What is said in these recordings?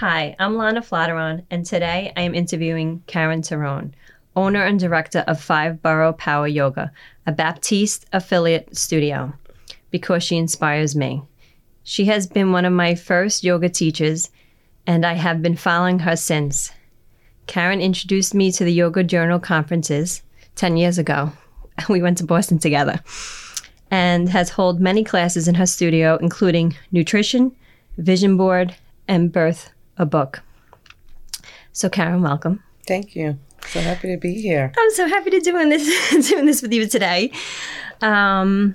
Hi, I'm Lana Flatteron, and today I am interviewing Karen Torrone, owner and director of Five Borough Power Yoga, a Baptiste affiliate studio, because she inspires me. She has been one of my first yoga teachers, and I have been following her since. Karen introduced me to the Yoga Journal conferences 10 years ago. We went to Boston together and has held many classes in her studio, including nutrition, vision board, and birth a book. So, Karen, welcome. Thank you. So happy to be here. I'm so happy to doing this doing this with you today. Um,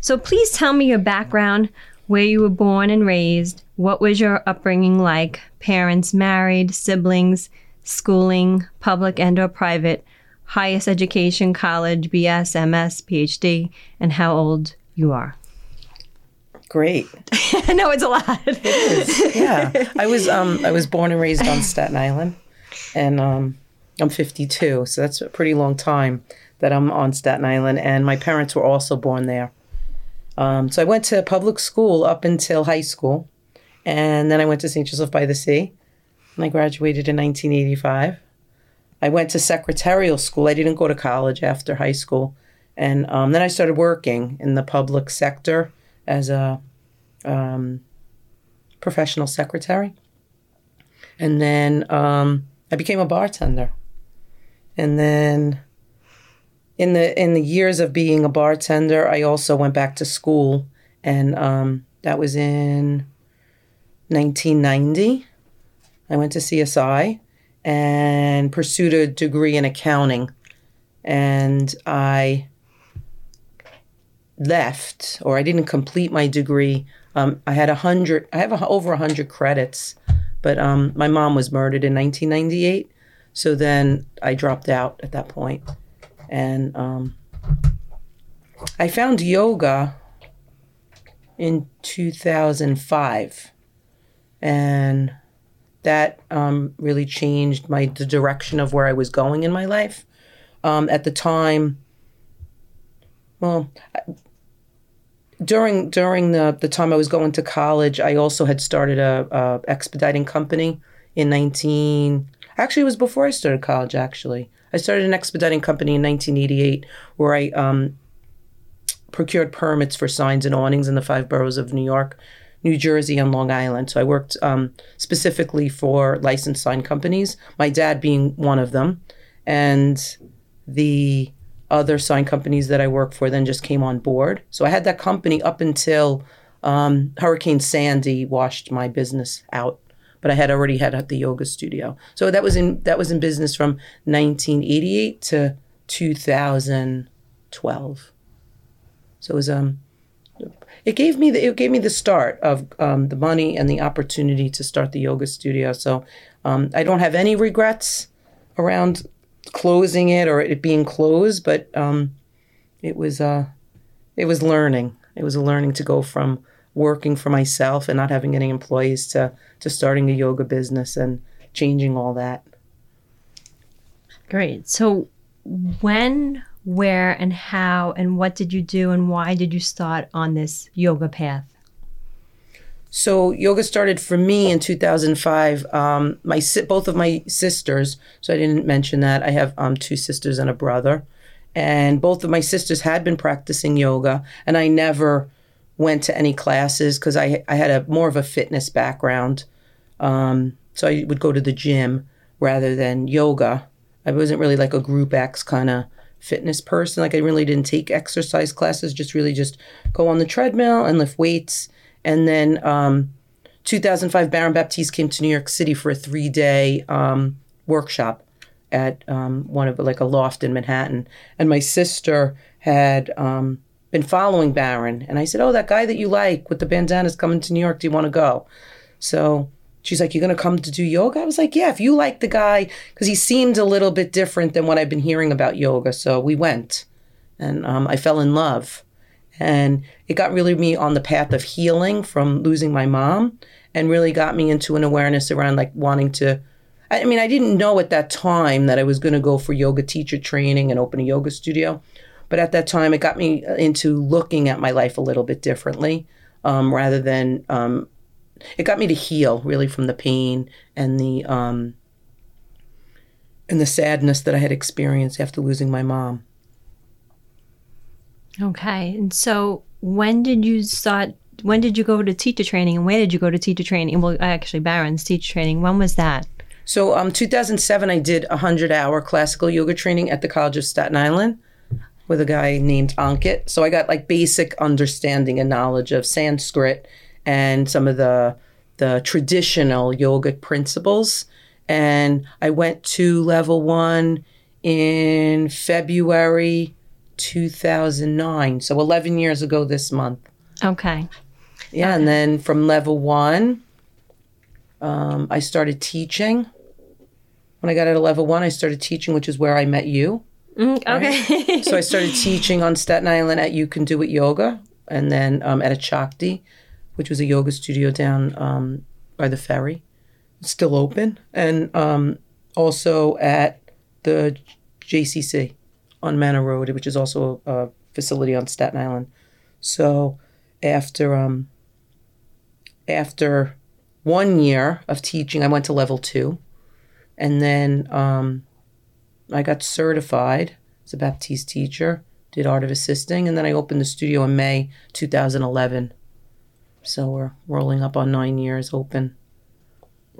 so, please tell me your background, where you were born and raised, what was your upbringing like, parents married, siblings, schooling, public and or private, highest education, college, BS, MS, PhD, and how old you are. Great. no, it's a lot. It is. Yeah. I was um I was born and raised on Staten Island and um I'm 52, so that's a pretty long time that I'm on Staten Island and my parents were also born there. Um, so I went to public school up until high school and then I went to St. Joseph by the Sea and I graduated in 1985. I went to secretarial school. I didn't go to college after high school. And um, then I started working in the public sector as a um, professional secretary. And then um, I became a bartender. And then in the in the years of being a bartender, I also went back to school, and um, that was in 1990. I went to CSI and pursued a degree in accounting, and I left or I didn't complete my degree. Um, I had a hundred. I have a, over a hundred credits, but um, my mom was murdered in 1998. So then I dropped out at that point, and um, I found yoga in 2005, and that um, really changed my the direction of where I was going in my life. Um, at the time, well, during during the the time I was going to college, I also had started a, a expediting company in nineteen. Actually, it was before I started college. Actually, I started an expediting company in 1988, where I um, procured permits for signs and awnings in the five boroughs of New York, New Jersey, and Long Island. So I worked um, specifically for licensed sign companies. My dad being one of them, and the other sign companies that I work for then just came on board. So I had that company up until um, Hurricane Sandy washed my business out. But I had already had the yoga studio. So that was in that was in business from 1988 to 2012. So it was um it gave me the it gave me the start of um, the money and the opportunity to start the yoga studio. So um, I don't have any regrets around closing it or it being closed, but um, it was uh, it was learning. It was a learning to go from working for myself and not having any employees to to starting a yoga business and changing all that. Great. So when, where, and how, and what did you do, and why did you start on this yoga path? So yoga started for me in 2005. Um, my si- both of my sisters. So I didn't mention that I have um, two sisters and a brother, and both of my sisters had been practicing yoga, and I never went to any classes because I I had a more of a fitness background. Um, so I would go to the gym rather than yoga. I wasn't really like a group X kind of fitness person. Like I really didn't take exercise classes. Just really just go on the treadmill and lift weights and then um, 2005, Baron Baptiste came to New York City for a three day um, workshop at um, one of like a loft in Manhattan. And my sister had um, been following Baron. And I said, Oh, that guy that you like with the bandanas coming to New York. Do you want to go? So she's like, You're going to come to do yoga? I was like, Yeah, if you like the guy, because he seemed a little bit different than what I've been hearing about yoga. So we went and um, I fell in love. And it got really me on the path of healing from losing my mom and really got me into an awareness around like wanting to. I mean, I didn't know at that time that I was going to go for yoga teacher training and open a yoga studio. But at that time, it got me into looking at my life a little bit differently um, rather than um, it got me to heal really from the pain and the um, and the sadness that I had experienced after losing my mom. Okay. And so when did you start when did you go to teacher training and where did you go to teacher training? Well, actually Baron's teacher training. When was that? So, um, 2007, I did a 100 hour classical yoga training at the College of Staten Island with a guy named Ankit. So, I got like basic understanding and knowledge of Sanskrit and some of the, the traditional yogic principles. And I went to level one in February 2009. So, 11 years ago this month. Okay. Yeah. Okay. And then from level one, um, I started teaching. When I got at a level one, I started teaching, which is where I met you. Mm, okay. Right? so I started teaching on Staten Island at You Can Do It Yoga, and then um, at a Chakti, which was a yoga studio down um, by the ferry. It's still open. And um, also at the JCC on Manor Road, which is also a facility on Staten Island. So after um, after one year of teaching, I went to level two. And then um, I got certified as a Baptiste teacher, did art of assisting, and then I opened the studio in May 2011. So we're rolling up on nine years open.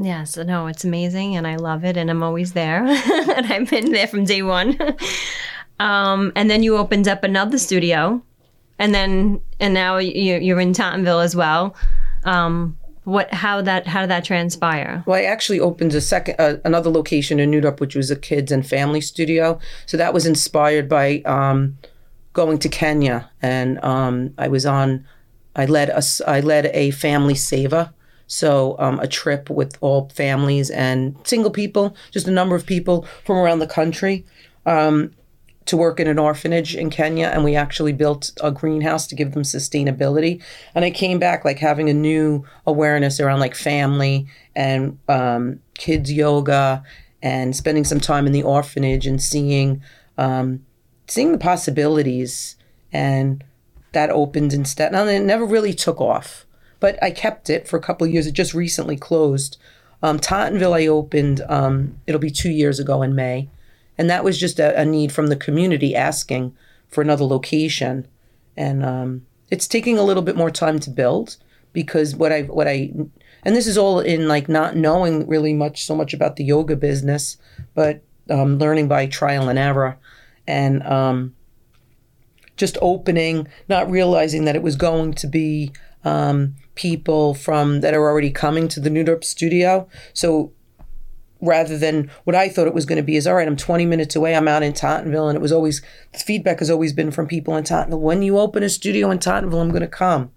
Yeah, so no, it's amazing and I love it and I'm always there. and I've been there from day one. um, and then you opened up another studio. And then, and now you, you're in Tottenville as well. Um, what how that how did that transpire? Well i actually opened a second uh, another location in New York, which was a kids and family studio. So that was inspired by um, going to kenya. And um, i was on i led a i led a family seva so um, a trip with all families and single people just a number of people from around the country. Um, to work in an orphanage in Kenya and we actually built a greenhouse to give them sustainability. And I came back like having a new awareness around like family and um, kids yoga and spending some time in the orphanage and seeing um, seeing the possibilities and that opened in Staten Island. It never really took off, but I kept it for a couple of years. It just recently closed. Um, Tottenville, I opened. Um, it'll be two years ago in May. And that was just a, a need from the community asking for another location. And um, it's taking a little bit more time to build because what I what I and this is all in like not knowing really much so much about the yoga business, but um, learning by trial and error, and um, just opening, not realizing that it was going to be um, people from that are already coming to the New York studio. So rather than what I thought it was going to be is all right, I'm 20 minutes away, I'm out in Tottenville. And it was always, the feedback has always been from people in Tottenville when you open a studio in Tottenville, I'm going to come.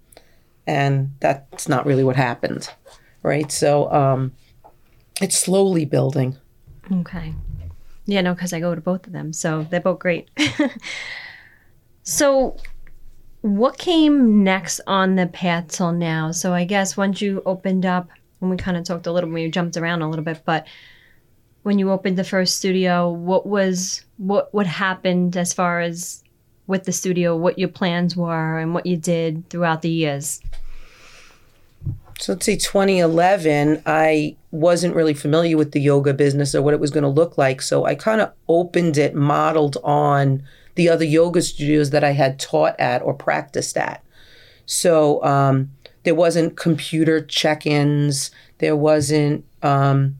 And that's not really what happened, right? So um, it's slowly building. Okay. Yeah, no, because I go to both of them. So they're both great. so what came next on the path till now? So I guess once you opened up, and we kind of talked a little, we jumped around a little bit, but when you opened the first studio, what was what what happened as far as with the studio, what your plans were and what you did throughout the years? So let's say 2011, I wasn't really familiar with the yoga business or what it was going to look like. So I kind of opened it modeled on the other yoga studios that I had taught at or practiced at. So um, there wasn't computer check-ins. There wasn't um,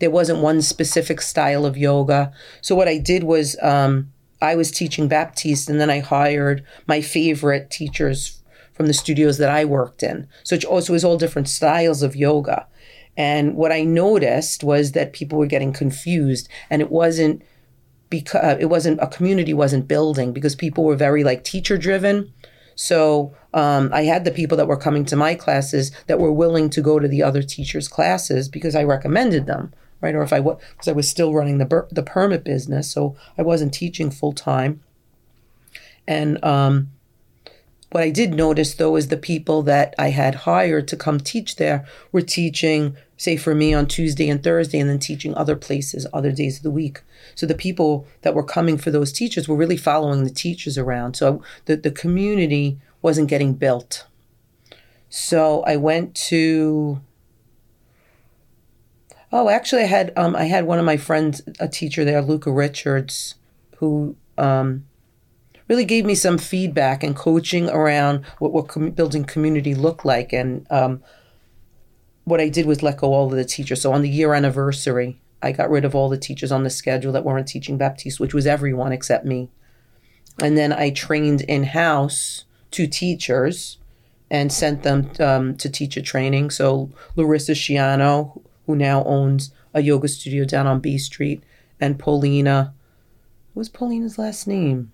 there wasn't one specific style of yoga. So what I did was um, I was teaching Baptiste, and then I hired my favorite teachers from the studios that I worked in. So it also was all different styles of yoga. And what I noticed was that people were getting confused, and it wasn't because it wasn't a community wasn't building because people were very like teacher driven. So um, I had the people that were coming to my classes that were willing to go to the other teachers' classes because I recommended them right? Or if I was, because I was still running the the permit business, so I wasn't teaching full time. And um, what I did notice though is the people that I had hired to come teach there were teaching, say for me on Tuesday and Thursday, and then teaching other places other days of the week. So the people that were coming for those teachers were really following the teachers around. So the, the community wasn't getting built. So I went to Oh, actually, I had um, I had one of my friends, a teacher there, Luca Richards, who um, really gave me some feedback and coaching around what what com- building community looked like. And um, what I did was let go all of the teachers. So on the year anniversary, I got rid of all the teachers on the schedule that weren't teaching Baptiste, which was everyone except me. And then I trained in house two teachers and sent them um, to teacher training. So Larissa Schiano, who now owns a yoga studio down on B Street, and Paulina. What was Paulina's last name?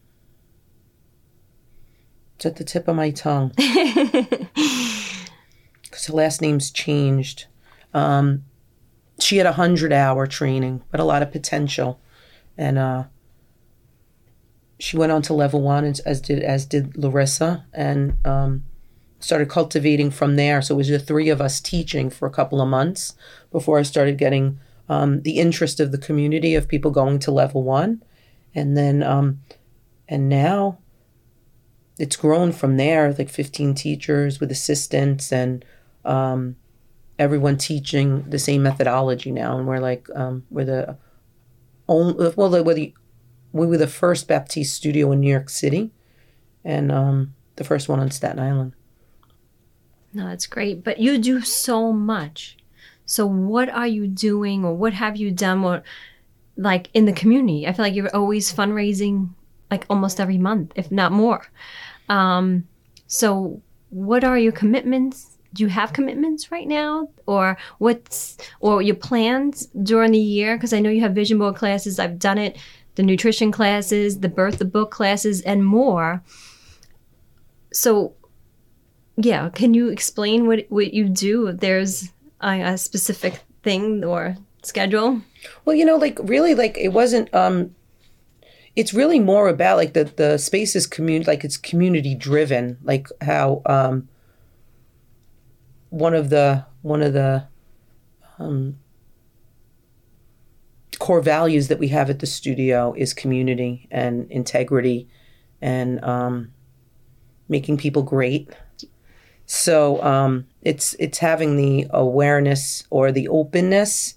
It's at the tip of my tongue. Because her last name's changed. Um, she had a hundred hour training, but a lot of potential, and uh, she went on to level one, as, as did as did Larissa, and um, started cultivating from there. So it was the three of us teaching for a couple of months before I started getting um, the interest of the community of people going to level one, and then um, and now it's grown from there, like 15 teachers with assistants and um, everyone teaching the same methodology now. And we're like, um, we're the only, well, we're the, we were the first Baptiste studio in New York City and um, the first one on Staten Island. No, that's great. But you do so much. So what are you doing or what have you done or like in the community? I feel like you're always fundraising like almost every month, if not more. Um, so what are your commitments? Do you have commitments right now or what's or your plans during the year? Because I know you have vision board classes. I've done it, the nutrition classes, the birth the book classes, and more. So yeah, can you explain what what you do? There's a, a specific thing or schedule? Well, you know, like really, like it wasn't. um It's really more about like the the space is community, like it's community driven, like how um one of the one of the um, core values that we have at the studio is community and integrity and um, making people great so um, it's it's having the awareness or the openness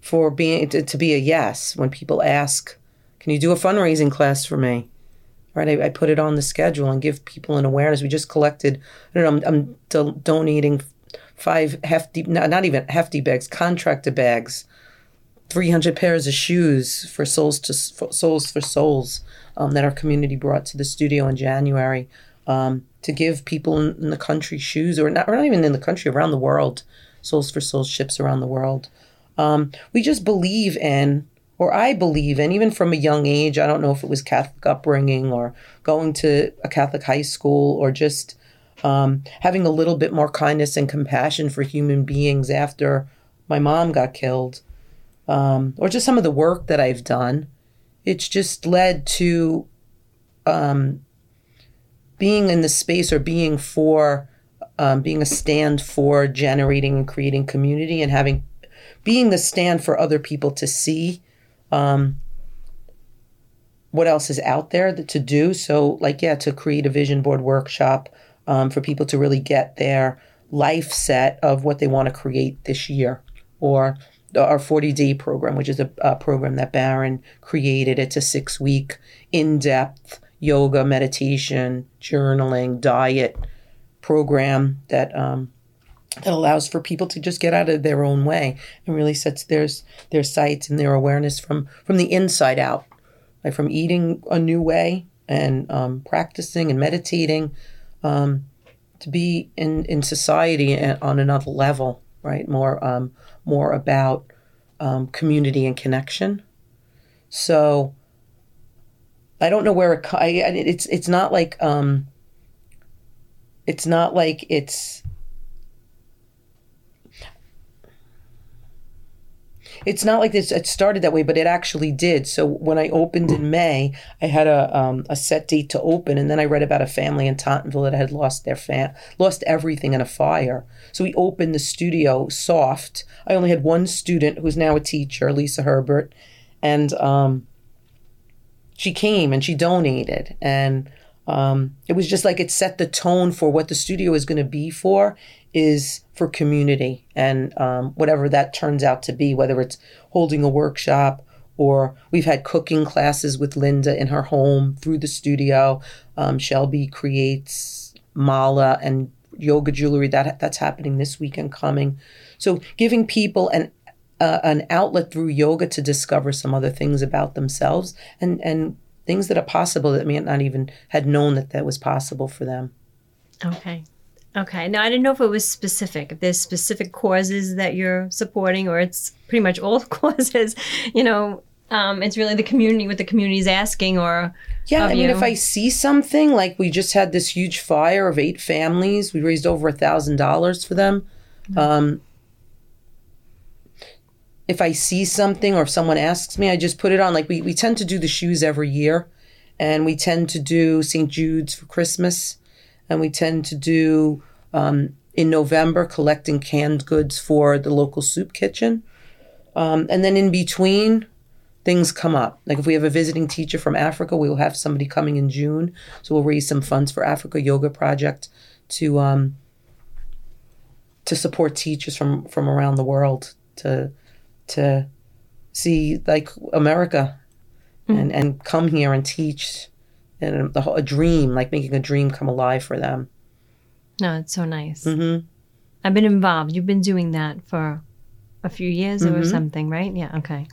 for being to, to, be a yes when people ask, "Can you do a fundraising class for me?" Right, I, I put it on the schedule and give people an awareness. We just collected. I don't know. I'm, I'm do- donating five hefty, not, not even hefty bags, contractor bags, three hundred pairs of shoes for souls to for souls for souls um, that our community brought to the studio in January. Um, to give people in, in, the country shoes, or not, or not even in the country, around the world, Soles4Souls ships around the world. Um, we just believe in, or I believe in, even from a young age. I don't know if it was Catholic upbringing or going to a Catholic high school or just um, having a little bit more kindness and compassion for human beings after my mom got killed, um, or just some of the work that I've done. It's just led to um, being in the space or being for um, being a stand for generating and creating community and having being the stand for other people to see um, what else is out there to do. So like yeah to create a vision board workshop um, for people to really get their life set of what they want to create this year or our 40 day program which is a, a program that Baron created. It's a six week in-depth yoga, meditation, journaling, diet program that um, that allows for people to just get out of their own way and really sets their their sights and their awareness from from the inside out, like from eating a new way and um, practicing and meditating um, to be in in society on another level, right? More um, more about um, community and connection. So I don't know where it, I, it's it's not like um it's not like it's it's not like this it started that way but it actually did. So when i opened in may i had a, um, a set date to open and then i read about a family in Tottenville that had lost their fam lost everything in a fire. So we opened the studio soft. I only had one student who's now a teacher lisa herbert and um, she came and she donated and um, it was just like it set the tone for what the studio is going to be for is for community and um, whatever that turns out to be, whether it's holding a workshop or we've had cooking classes with Linda in her home through the studio. Um, Shelby creates mala and yoga jewelry that that's happening this weekend coming. So giving people an uh, an outlet through yoga to discover some other things about themselves and and things that are possible that may not even had known that that was possible for them. Okay. Okay. Now I didn't know if it was specific. If there's specific causes that you're supporting, or it's pretty much all causes. You know, um, it's really the community what the community's asking, or Yeah, I mean, you. if I see something like we just had this huge fire of eight families, we raised over a thousand dollars for them. Um, if I see something or if someone asks me, I just put it on. Like we, we tend to do the shoes every year, and we tend to do St. Jude's for Christmas, and we tend to do um, in November collecting canned goods for the local soup kitchen, um, and then in between things come up. Like if we have a visiting teacher from Africa, we will have somebody coming in June. So we'll raise some funds for Africa Yoga Project to um, to support teachers from from around the world to to see like America and and come here and teach and the whole, a dream like making a dream come alive for them. no, it's so nice. hmm I've been involved. You've been doing that for a few years or Mhm. something, right? Yeah. Okay.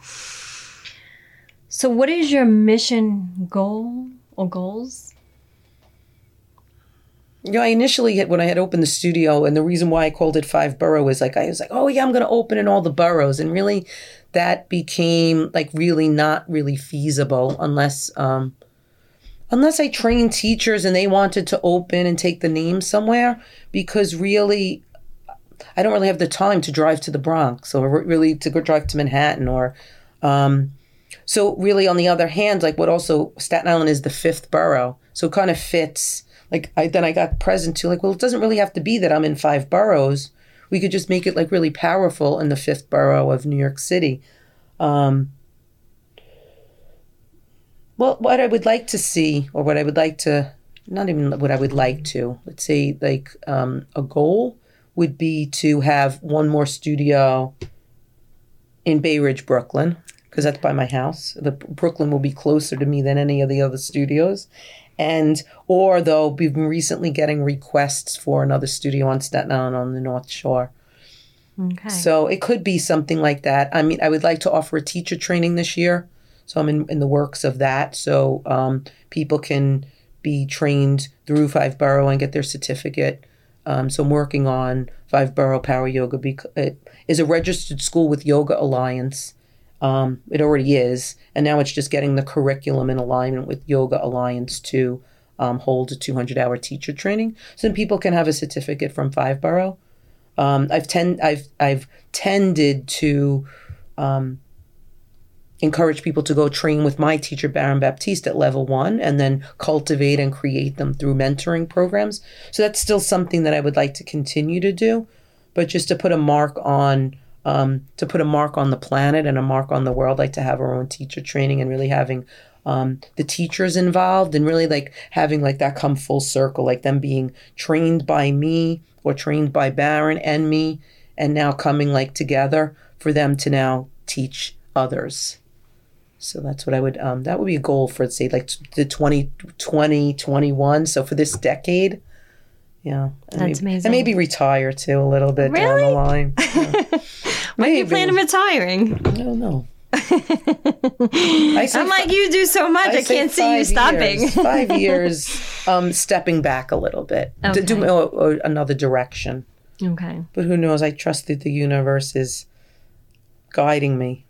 So, what is your mission goal or goals? You know, I initially when I had opened the studio, and the reason why I called it Five Borough is like I was like, oh yeah, I'm going to open in all the boroughs, and really, that became like really not really feasible unless um, unless I trained teachers and they wanted to open and take the name somewhere, because really, I don't really have the time to drive to the Bronx or really to go drive to Manhattan or. Um, so really, on the other hand, like what also Staten Island is the fifth borough, so it kind of fits. Like I then I got present to like, well, it doesn't really have to be that I'm in five boroughs. We could just make it like really powerful in the fifth borough of New York City. Um, well, what I would like to see, or what I would like to, not even what I would like to, let's say like um, a goal would be to have one more studio in Bay Ridge, Brooklyn, because that's by my house. The Brooklyn will be closer to me than any of the other studios. And or though we've been recently getting requests for another studio on Staten Island on the North Shore. Okay. So it could be something like that. I mean, I would like to offer a teacher training this year. So I'm in, in the works of that. So um, people can be trained through Five Borough and get their certificate. Um, so I'm working on Five Borough Power Yoga. Because it is a registered school with Yoga Alliance. Um, it already is. And now it's just getting the curriculum in alignment with Yoga Alliance to um, hold a 200 hour teacher training. So then people can have a certificate from Five Borough. Um, I've tend I've I've tended to um, encourage people to go train with my teacher Baron Baptiste at level one, and then cultivate and create them through mentoring programs. So that's still something that I would like to continue to do, but just to put a mark on um, to put a mark on the planet and a mark on the world, like to have our own teacher training and really having um, the teachers involved and really like having like that come full circle, like them being trained by me or trained by Baron and me, and now coming like together for them to now teach others. So that's what I would, um, that would be a goal for, say, like the 2020, 21. So for this decade. Yeah. That's maybe, amazing. And maybe retire too a little bit down the line. Yeah. When do you maybe. plan on retiring? I don't know. I I'm like, you do so much. I, say can't see you stopping. years. five years, um, stepping back a little bit to do Okay. or, or another direction. okay. But who knows? I trust that the universe is guiding me.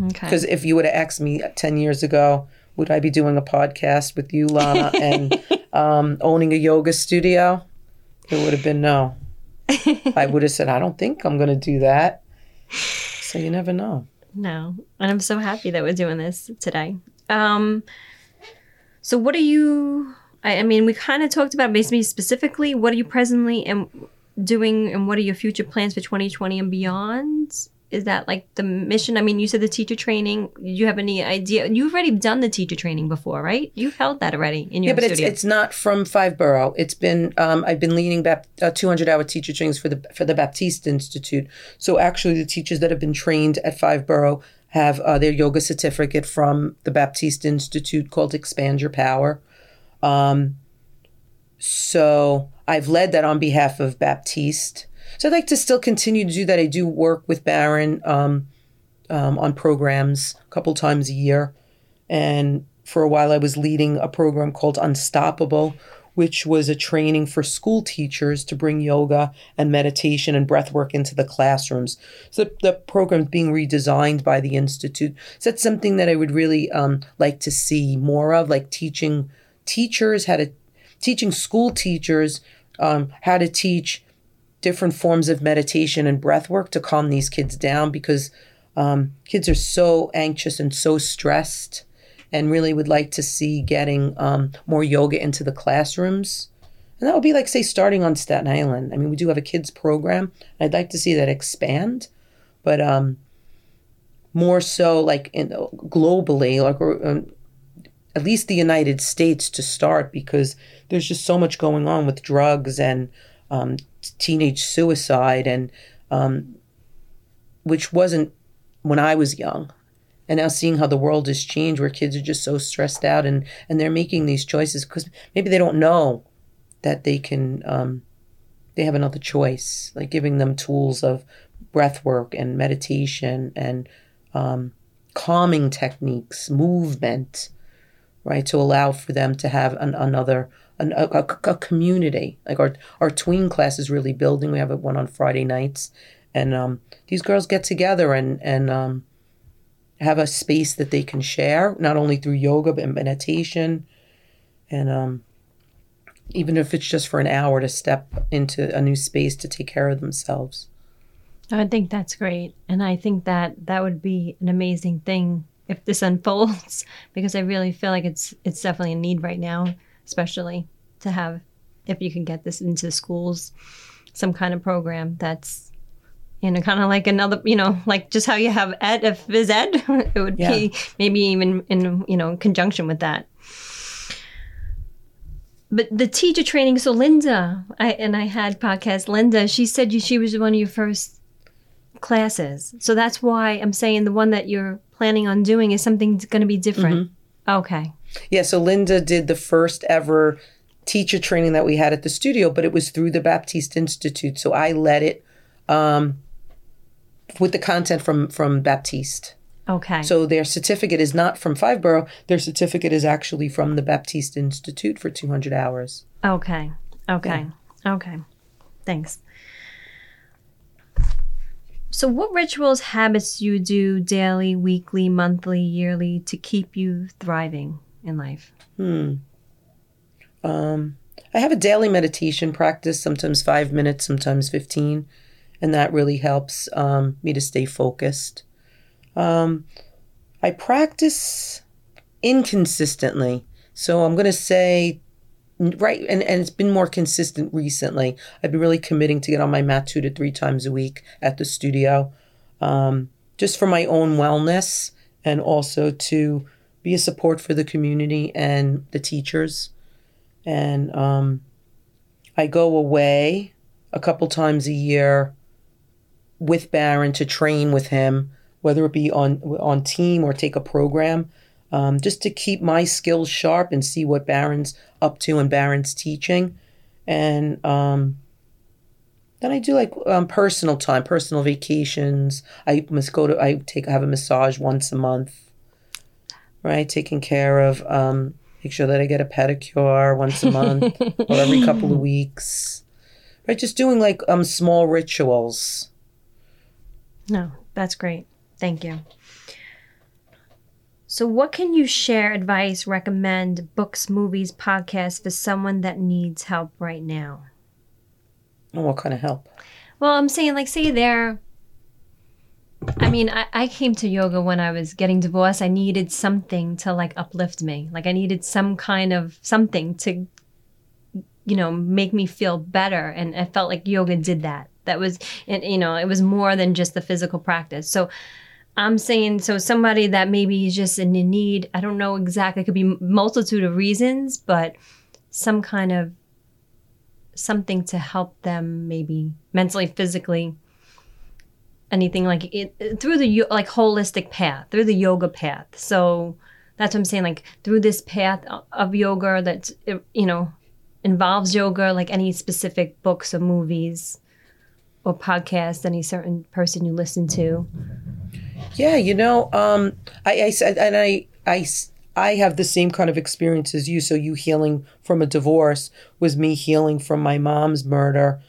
Okay. Because if you would have asked me ten years ago, would I be doing a podcast with you, Lana, and um, owning a yoga studio? It would have been no. I would have said, I don't think I'm going to do that. So you never know. No. And I'm so happy that we're doing this today. Um so what are you I, I mean we kind of talked about basically specifically what are you presently and doing and what are your future plans for 2020 and beyond? Is that like the mission? I mean, you said the teacher training. You have any idea? You've already done the teacher training before, right? You've held that already in your yeah, but studio. it's it's not from Five Borough. It's been um, I've been leading Bap- uh, 200 hour teacher trainings for the for the Baptiste Institute. So actually, the teachers that have been trained at Five Borough have uh, their yoga certificate from the Baptiste Institute called Expand Your Power. Um, so I've led that on behalf of Baptiste. So I'd like to still continue to do that. I do work with Baron um, um, on programs a couple times a year. And for a while, I was leading a program called Unstoppable, which was a training for school teachers to bring yoga and meditation and breath work into the classrooms. So the, the program is being redesigned by the Institute. So that's something that I would really um, like to see more of, like teaching teachers how to, teaching school teachers um, how to teach different forms of meditation and breath work to calm these kids down because um, kids are so anxious and so stressed and really would like to see getting um, more yoga into the classrooms. And that would be like, say, starting on Staten Island. I mean, we do have a kids program. I'd like to see that expand, but um, more so like in, globally, like um, at least the United States to start, because there's just so much going on with drugs and um, teenage suicide, and um, which wasn't when I was young. And now seeing how the world has changed where kids are just so stressed out and and they're making these choices because maybe they don't know that they can um, they have another choice like giving them tools of breath work and meditation and um, calming techniques movement right to allow for them to have an, another an, a, a, community like our our tween class is really building. We have one on friday nights. And um, these girls get together and and um, have a space that they can share, not only through yoga but meditation, and um, even if it's just for an hour to step into a new space to take care of themselves. I think that's great, and I think that that would be an amazing thing if this unfolds, because I really feel like it's it's definitely a need right now, especially to have if you can get this into schools, some kind of program that's you know, kind of like another, you know, like just how you have ed, if phys ed, it would Yeah. be maybe even in, you know, conjunction with that. But the teacher training, so Linda, I and I had podcast Linda, she said you, she was one of your first classes. So that's why I'm saying the one that you're planning on doing is something going to be different. Mm-hmm. Okay. Yeah, so Linda did the first ever teacher training that we had at the studio, but it was through the Baptiste Institute. So I led it um, with the content from from Baptiste. Okay. So their certificate is not from Five Borough. Their certificate is actually from the Baptiste Institute for 200 hours. Okay. Okay. Okay. Thanks. So, what rituals, habits you do daily, weekly, monthly, yearly to keep you thriving in life? Um, I have a daily meditation practice, sometimes five minutes, sometimes 15, and that really helps um, me to stay focused. Um, I practice inconsistently. So I'm going to say, right, and, and it's been more consistent recently. I've been really committing to get on my mat two to three times a week at the studio, um, just for my own wellness and also to be a support for the community and the teachers and um, I go away a couple times a year with Baron to train with him, whether it be on on team or take a program, um, just to keep my skills sharp and see what Baron's up to and Baron's teaching, and um, then I do like um, personal time, personal vacations. I must go to I take have a massage once a month, right? Taking care of um, make sure that I get a pedicure once a month or every couple of weeks. Right, just doing like um small rituals. No, that's great. Thank you. So, what can you share, advice, recommend, books, movies, podcasts for someone that needs help right now? And what kind of help? Well, I'm saying, like, say they're. I mean, I, I came to yoga when I was getting divorced. I needed something to, like, uplift me. Like, I needed some kind of something to, you know, make me feel better. And I felt like yoga did that. that was and you know it was more than just the physical practice so i'm saying so somebody that maybe is just in need i don't know exactly it could be multitude of reasons but some kind of something to help them maybe mentally physically anything like it uh, through the like holistic path through the yoga path. So that's what i'm saying like through this path of yoga that uh, you know involves yoga like any specific books or movies or podcasts any certain person you listen to Yeah, you know, um, I, I and I, I, I have the same kind of experience as you. So you healing from a divorce was me healing from my mom's murder.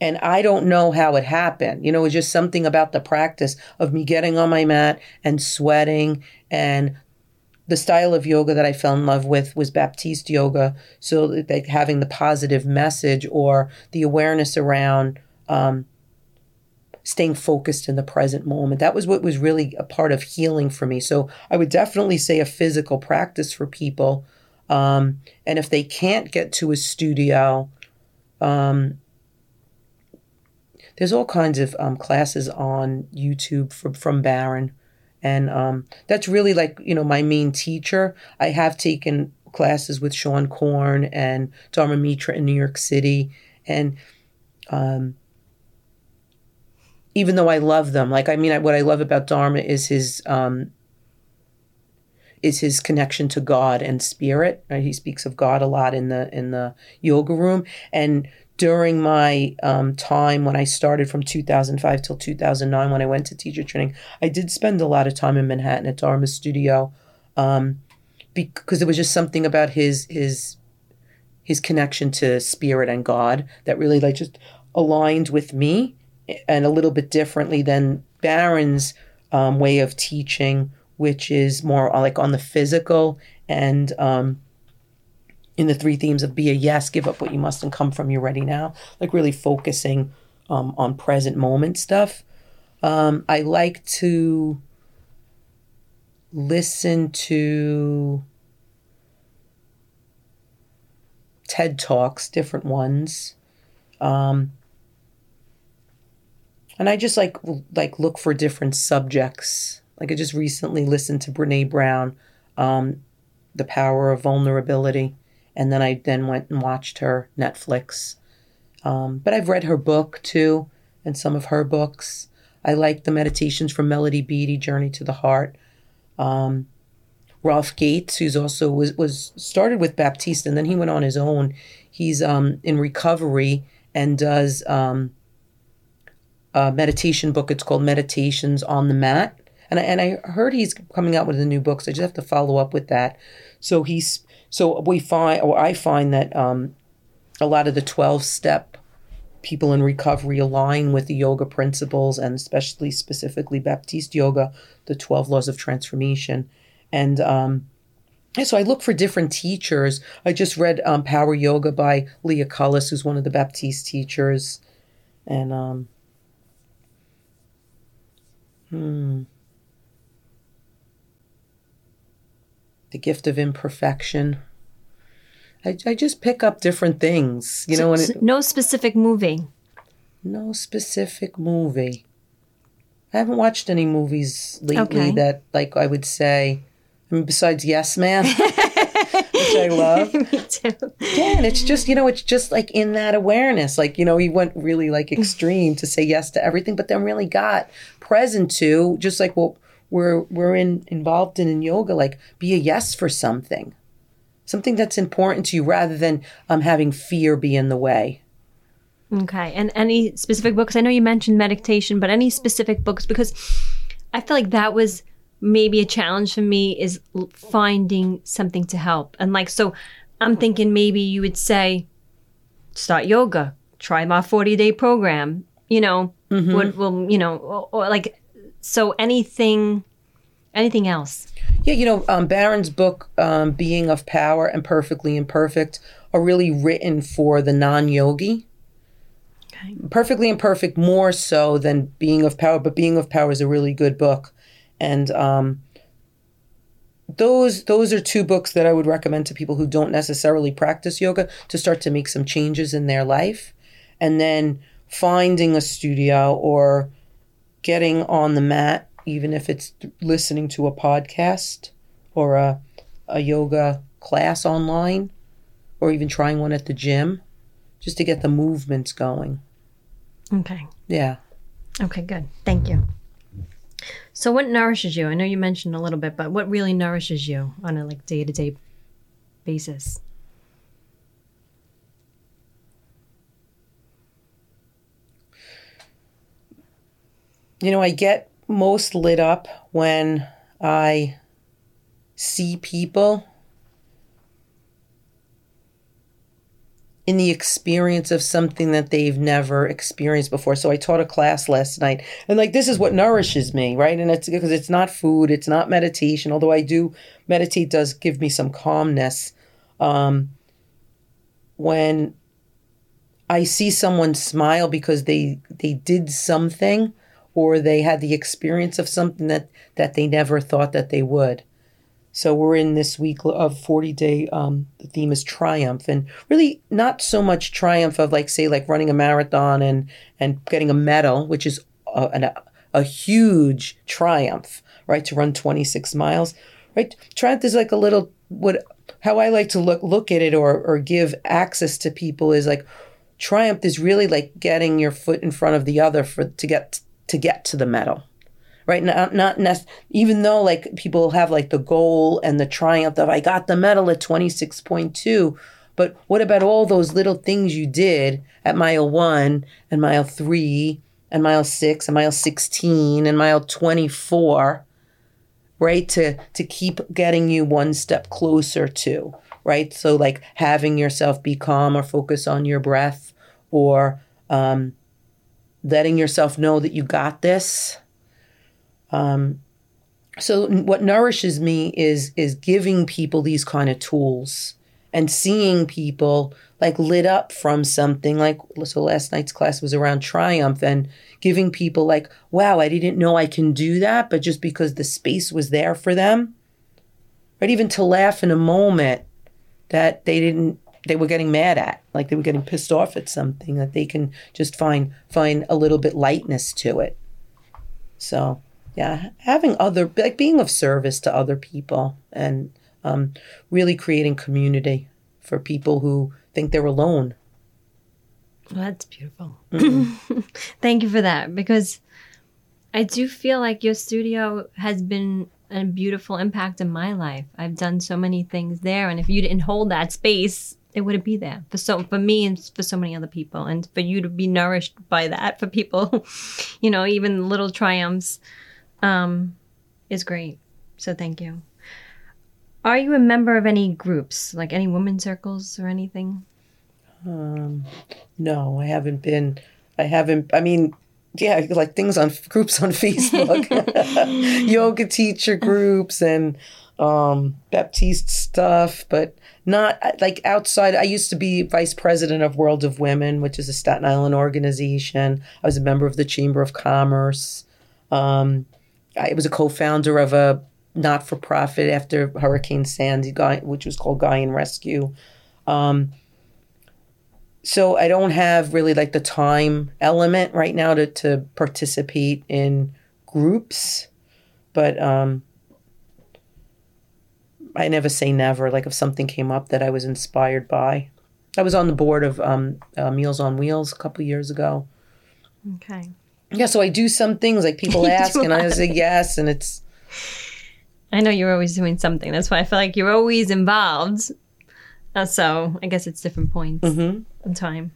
And I don't know how it happened. You know, it was just something about the practice of me getting on my mat and sweating. And the style of yoga that I fell in love with was Baptiste yoga. So like having the positive message or the awareness around um, staying focused in the present moment. That was what was really a part of healing for me. So I would definitely say a physical practice for people. Um, and if they can't get to a studio, um, there's all kinds of um, classes on YouTube from, from Baron. And um, that's really like, you know, my main teacher. I have taken classes with Seane Corn and Dharma Mitra in New York City. And um, even though I love them, like I mean, I, what I love about Dharma is his um, is his connection to God and spirit. Uh, he speaks of God a lot in the in the yoga room. And during my um, time when I started from 2005 till 2009, when I went to teacher training, I did spend a lot of time in Manhattan at Dharma Studio, um, because there was just something about his his his connection to spirit and God that really like just aligned with me and a little bit differently than Baron's um, way of teaching, which is more like on the physical and um, in the three themes of be a yes, give up what you must, and come from you ready now. Like really focusing um, on present moment stuff. Um, I like to listen to TED Talks, different ones. And I just like like look for different subjects. Like I just recently listened to Brene Brown, um, "The Power of Vulnerability," and then I then went and watched her Netflix. Um, but I've read her book too, and some of her books. I like the meditations from Melody Beattie, "Journey to the Heart." Um, Rolf Gates, who's also was was started with Baptiste, and then he went on his own. He's um, in recovery and does. Um, a meditation book. It's called Meditations on the Mat. And I, and I heard he's coming out with a new book, so I just have to follow up with that. So he's so we find or I find that um, a lot of the twelve step people in recovery align with the yoga principles and especially specifically Baptiste yoga, the twelve laws of transformation, and um, so I look for different teachers. I just read um, Power Yoga by Leah Cullis, who's one of the Baptiste teachers, and um, Hmm. The gift of imperfection. I, I just pick up different things, you know, and it, no specific movie no specific movie. I haven't watched any movies lately Okay. that, like, I would say, I mean, besides Yes Man, which I love. Me too. Yeah, and it's just, you know, it's just like in that awareness. Like, you know, he went really like extreme to say yes to everything, but then really got present to just like what we're we're in involved in in yoga, like be a yes for something. Something that's important to you rather than um having fear be in the way. Okay. And any specific books? I know you mentioned meditation, but any specific books? Because I feel like that was maybe a challenge for me is finding something to help. And like, so I'm thinking maybe you would say, start yoga, try my 40 day program, you know, what will, you know, or, or like, so anything, anything else. Yeah, you know, um, Baron's book, um, Being of Power and Perfectly Imperfect, are really written for the non yogi. Okay. Perfectly Imperfect more so than Being of Power, but Being of Power is a really good book. And um, those those are two books that I would recommend to people who don't necessarily practice yoga to start to make some changes in their life. And then finding a studio or getting on the mat, even if it's listening to a podcast or a, a yoga class online or even trying one at the gym just to get the movements going. Okay. Yeah. Okay, good. Thank you. So what nourishes you? I know you mentioned a little bit, but what really nourishes you on a like day-to-day basis? You know, I get most lit up when I see people in the experience of something that they've never experienced before. So I taught a class last night, and like this is what nourishes me, right? And it's because it's not food, it's not meditation. Although I do meditate, does give me some calmness. Um, when I see someone smile because they they did something, or they had the experience of something that that they never thought that they would. So we're in this week of 40 day, um, the theme is triumph and really not so much triumph of like, say, like running a marathon and, and getting a medal, which is a, a, a huge triumph, right? To run 26 miles, right? Triumph is like a little, what, how I like to look, look at it or, or give access to people is like, triumph is really like getting your foot in front of the other for, to get, to get to the medal right? Not not nec- even though like people have like the goal and the triumph of I got the medal at 26.2, but what about all those little things you did at mile 1 and mile 3 and mile 6 and mile 16 and mile 24, right? To to keep getting you one step closer to, right? So like having yourself be calm or focus on your breath or um, letting yourself know that you got this um, so what nourishes me is is giving people these kind of tools and seeing people like lit up from something like so last night's class was around triumph and giving people like wow i didn't know i can do that but just because the space was there for them. Right? Even to laugh in a moment that they didn't they were getting mad at like they were getting pissed off at something that they can just find find a little bit lightness to it. So yeah, having other like being of service to other people and um, really creating community for people who think they're alone. Well, that's beautiful. Mm-hmm. Thank you for that because I do feel like your studio has been a beautiful impact in my life. I've done so many things there, and if you didn't hold that space, it wouldn't be there for so for me and for so many other people, and for you to be nourished by that for people, you know, even little triumphs um, is great. So thank you. Are you a member of any groups, like any women's circles or anything? Um, no, I haven't been. I haven't. I mean, yeah, like things on groups on Facebook, yoga teacher groups, and um, Baptiste stuff, but not like outside. I used to be vice president of World of Women, which is a Staten Island organization. I was a member of the Chamber of Commerce. Um, I was a co-founder of a not-for-profit after Hurricane Sandy, which was called Gaian Rescue. Um, so I don't have really like the time element right now to to participate in groups, but um, I never say never. Like if something came up that I was inspired by, I was on the board of um, uh, Meals on Wheels a couple years ago. Okay yeah, so I do some things like people ask and I say yes, and it's. I know you're always doing something. That's why I feel like you're always involved. Uh, so I guess it's different points mm-hmm. in time.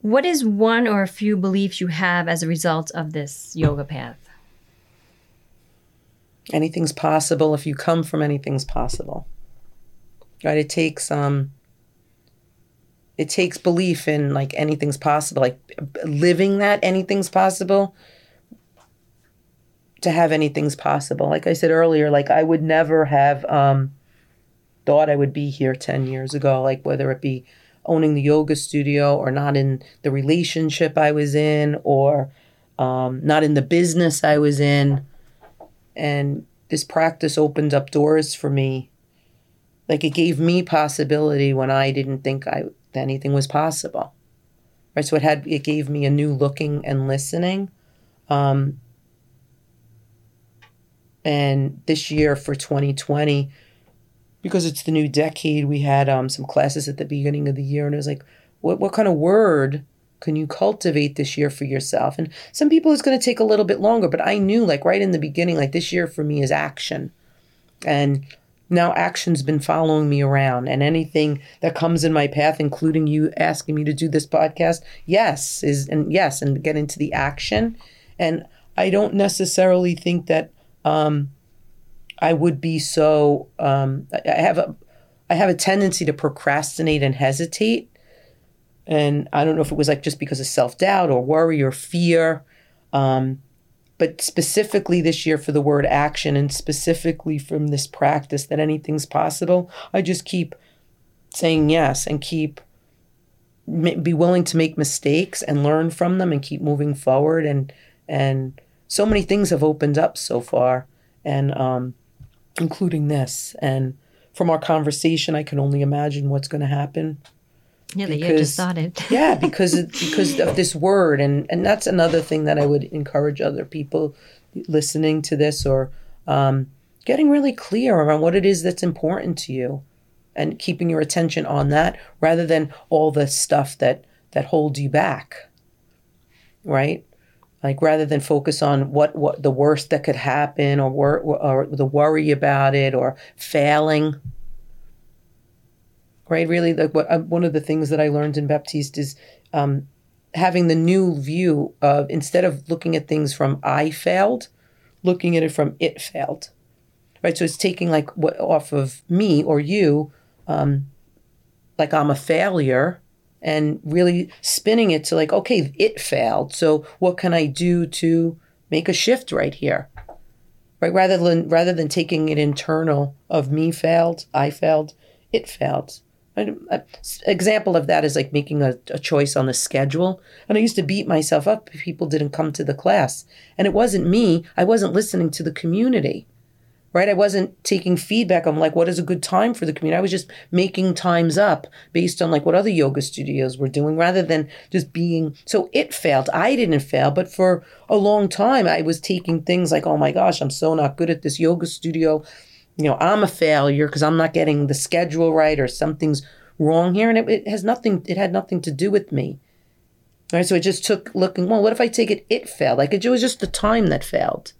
What is one or a few beliefs you have as a result of this yoga path? Anything's possible if you come from anything's possible. Right? It takes um it takes belief in like anything's possible, like living that anything's possible to have anything's possible. Like I said earlier, like I would never have um, thought I would be here 10 years ago, like whether it be owning the yoga studio or not in the relationship I was in or um, not in the business I was in. And this practice opened up doors for me. Like it gave me possibility when I didn't think I anything was possible. right? So it had it gave me a new looking and listening. Um, and this year for 2020, because it's the new decade, we had um, some classes at the beginning of the year, and it was like, what what kind of word can you cultivate this year for yourself? And some people it's going to take a little bit longer, but I knew like right in the beginning, like this year for me is action, and now action's been following me around and anything that comes in my path including you asking me to do this podcast yes is and yes and get into the action. And i don't necessarily think that um, i would be so um, i have a i have a tendency to procrastinate and hesitate. And i don't know if it was like just because of self-doubt or worry or fear. Um, but specifically this year for the word action and specifically from this practice that anything's possible, I just keep saying yes and keep be willing to make mistakes and learn from them and keep moving forward. And and so many things have opened up so far and um, including this. And from our conversation I can only imagine what's going to happen yeah, the year just started. yeah, because of, because of this word, and and that's another thing that I would encourage other people listening to this or um, getting really clear around what it is that's important to you, and keeping your attention on that rather than all the stuff that that holds you back. Right, like rather than focus on what what the worst that could happen or wor- or the worry about it or failing right? Really, like what uh, one of the things that I learned in Baptiste is um, having the new view of instead of looking at things from I failed, looking at it from it failed, right? So it's taking like what off of me or you, um, like I'm a failure, and really spinning it to like, okay, it failed. So what can I do to make a shift right here? Right, rather than rather than taking it internal of me failed, I failed, it failed. An example of that is like making a, a, choice on the schedule. And I used to beat myself up if people didn't come to the class. And it wasn't me. I wasn't listening to the community, right? I wasn't taking feedback on like what is a good time for the community. I was just making times up based on like what other yoga studios were doing rather than just being. So it failed. I didn't fail, but for a long time, I was taking things like, oh my gosh, I'm so not good at this yoga studio you know, I'm a failure because I'm not getting the schedule right or something's wrong here. And it, it, has nothing, it had nothing to do with me. All right. So it just took looking, well, what if I take it, it failed? Like it was just the time that failed.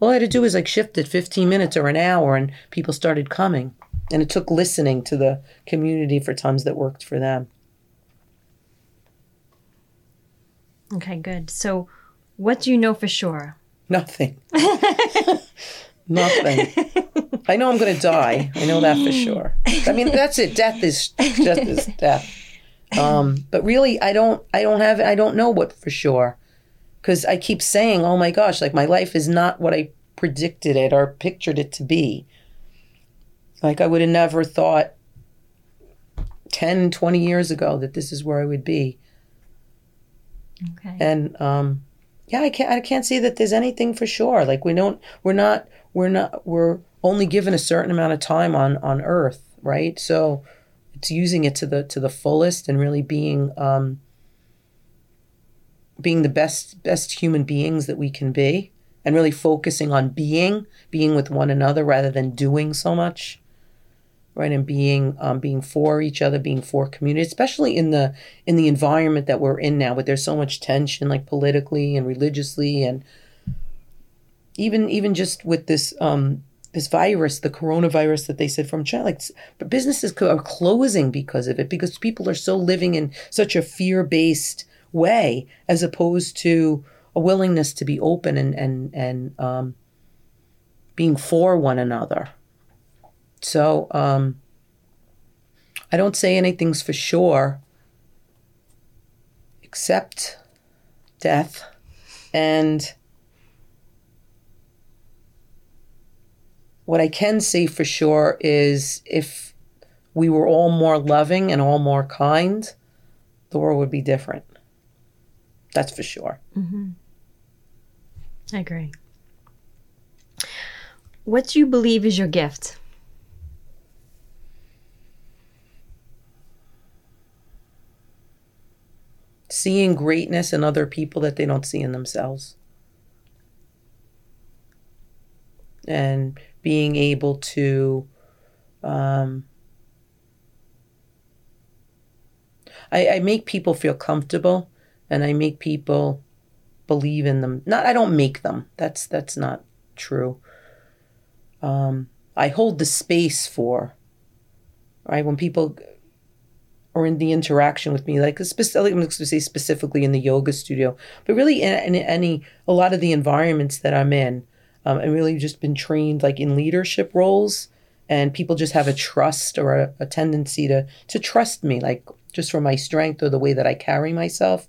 All I had to do was like shift it 15 minutes or an hour and people started coming. And it took listening to the community for times that worked for them. Okay, good. So what do you know for sure? Nothing. Nothing. I know I'm going to die. I know that for sure. I mean, that's it. Death is death is death. Um, but really, I don't. I don't have. I don't know what for sure, because I keep saying, "Oh my gosh!" Like my life is not what I predicted it or pictured it to be. Like I would have never thought 10, 20 years ago that this is where I would be. Okay. And um, yeah, I can't. I can't see that there's anything for sure. Like we don't. We're not we're not we're only given a certain amount of time on on earth right? So it's using it to the to the fullest and really being um being the best best human beings that we can be and really focusing on being being with one another rather than doing so much right? And being um, being for each other being for community especially in the in the environment that we're in now but there's so much tension like politically and religiously and even even just with this um, this virus, the coronavirus that they said from China, like but businesses are closing because of it because people are so living in such a fear based way as opposed to a willingness to be open and and and um, being for one another. So um, I don't say anything's for sure except death and What I can say for sure is if we were all more loving and all more kind, the world would be different. That's for sure. Mm-hmm. I agree. What do you believe is your gift? seeing greatness in other people that they don't see in themselves. And being able to um, I, I make people feel comfortable and I make people believe in them. Not I don't make them. That's that's not true. Um, I hold the space for right when people or in the interaction with me, like especially I'm going to say specifically in the yoga studio, but really in, in any a lot of the environments that I'm in, um, I've really just been trained like in leadership roles, and people just have a trust or a, a tendency to to trust me, like just for my strength or the way that I carry myself,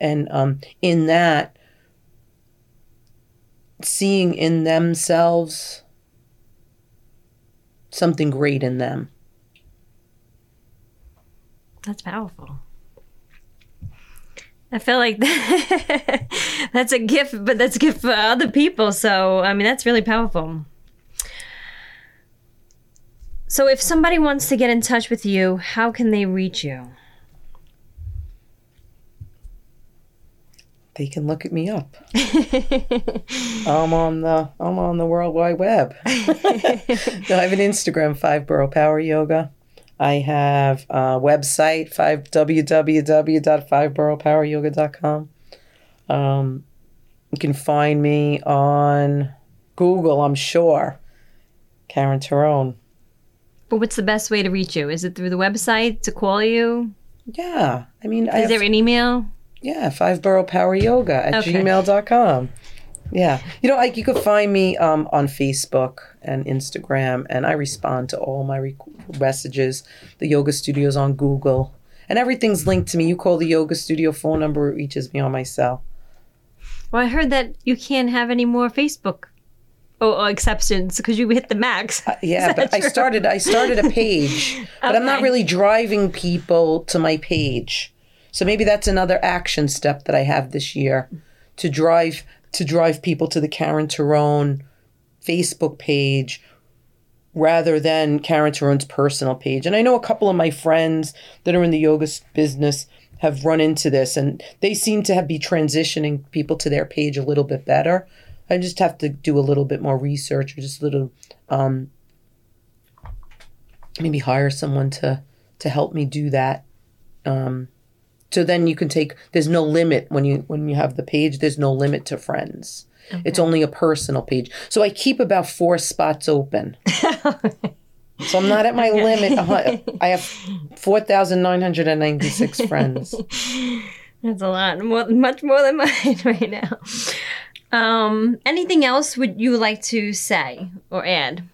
and um, in that, seeing in themselves something great in them. That's powerful. I feel like that's a gift, but that's a gift for other people. So, I mean, that's really powerful. So, if somebody wants to get in touch with you, how can they reach you? They can look at me up. I'm on the I'm on the World Wide Web. no, I have an Instagram, Five Boro Power Yoga. I have a website, five www.fiveboroughpoweryoga.com. Um, you can find me on Google, I'm sure. Karen Torrone. But what's the best way to reach you? Is it through the website to call you? Yeah. I mean, I Is have, there an email? yeah, five borough power yoga at Okay. gmail.com. Yeah. You know, like you could find me um, on Facebook and Instagram, and I respond to all my re- messages. The yoga studio's on Google, and everything's linked to me. You call the yoga studio phone number, it reaches me on my cell. Well, I heard that you can't have any more Facebook oh, exceptions because you hit the max. Yeah, but that I started I started a page, but I'm not really driving people to my page. So maybe that's another action step that I have this year to drive to drive people to the Karen Torrone Facebook page rather than Karen Torrone's personal page. And I know a couple of my friends that are in the yoga business have run into this and they seem to have be transitioning people to their page a little bit better. I just have to do a little bit more research or just a little um, maybe hire someone to to help me do that. Um, so then you can take. There's no limit when you when you have the page. There's no limit to friends. It's only a personal page. So I keep about four spots open. so I'm not at my limit. I have four thousand nine hundred and ninety six friends. That's a lot, more, much more than mine right now. Um, anything else would you like to say or add?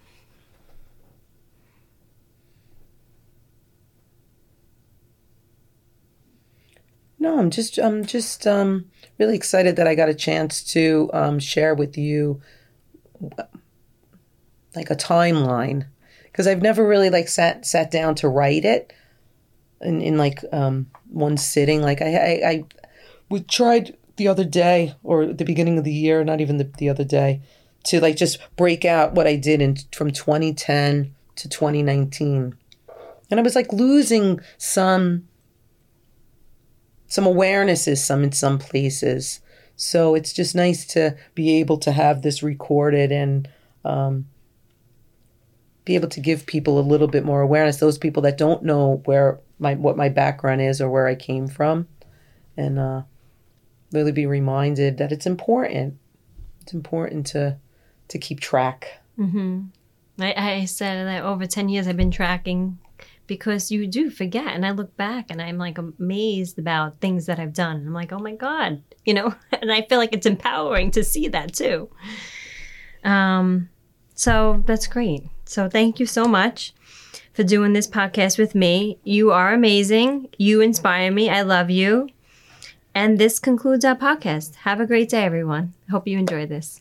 No, I'm just I'm just um, really excited that I got a chance to um, share with you like a timeline because I've never really like sat sat down to write it in, in like um, one sitting. Like I, I I we tried the other day or the beginning of the year, not even the, the other day, to like just break out what I did in from 2010 to 2019, and I was like losing some some awarenesses some in some places. So it's just nice to be able to have this recorded and um, be able to give people a little bit more awareness. Those people that don't know where my what my background is or where i came from. And uh, really be reminded that it's important. It's important to to keep track. I, I said that over 10 years I've been tracking because you do forget. And I look back and I'm like amazed about things that I've done. I'm like, oh my God, you know, and I feel like it's empowering to see that too. Um, so that's great. So thank you so much for doing this podcast with me. You are amazing. You inspire me. I love you. And this concludes our podcast. Have a great day, everyone. Hope you enjoy this.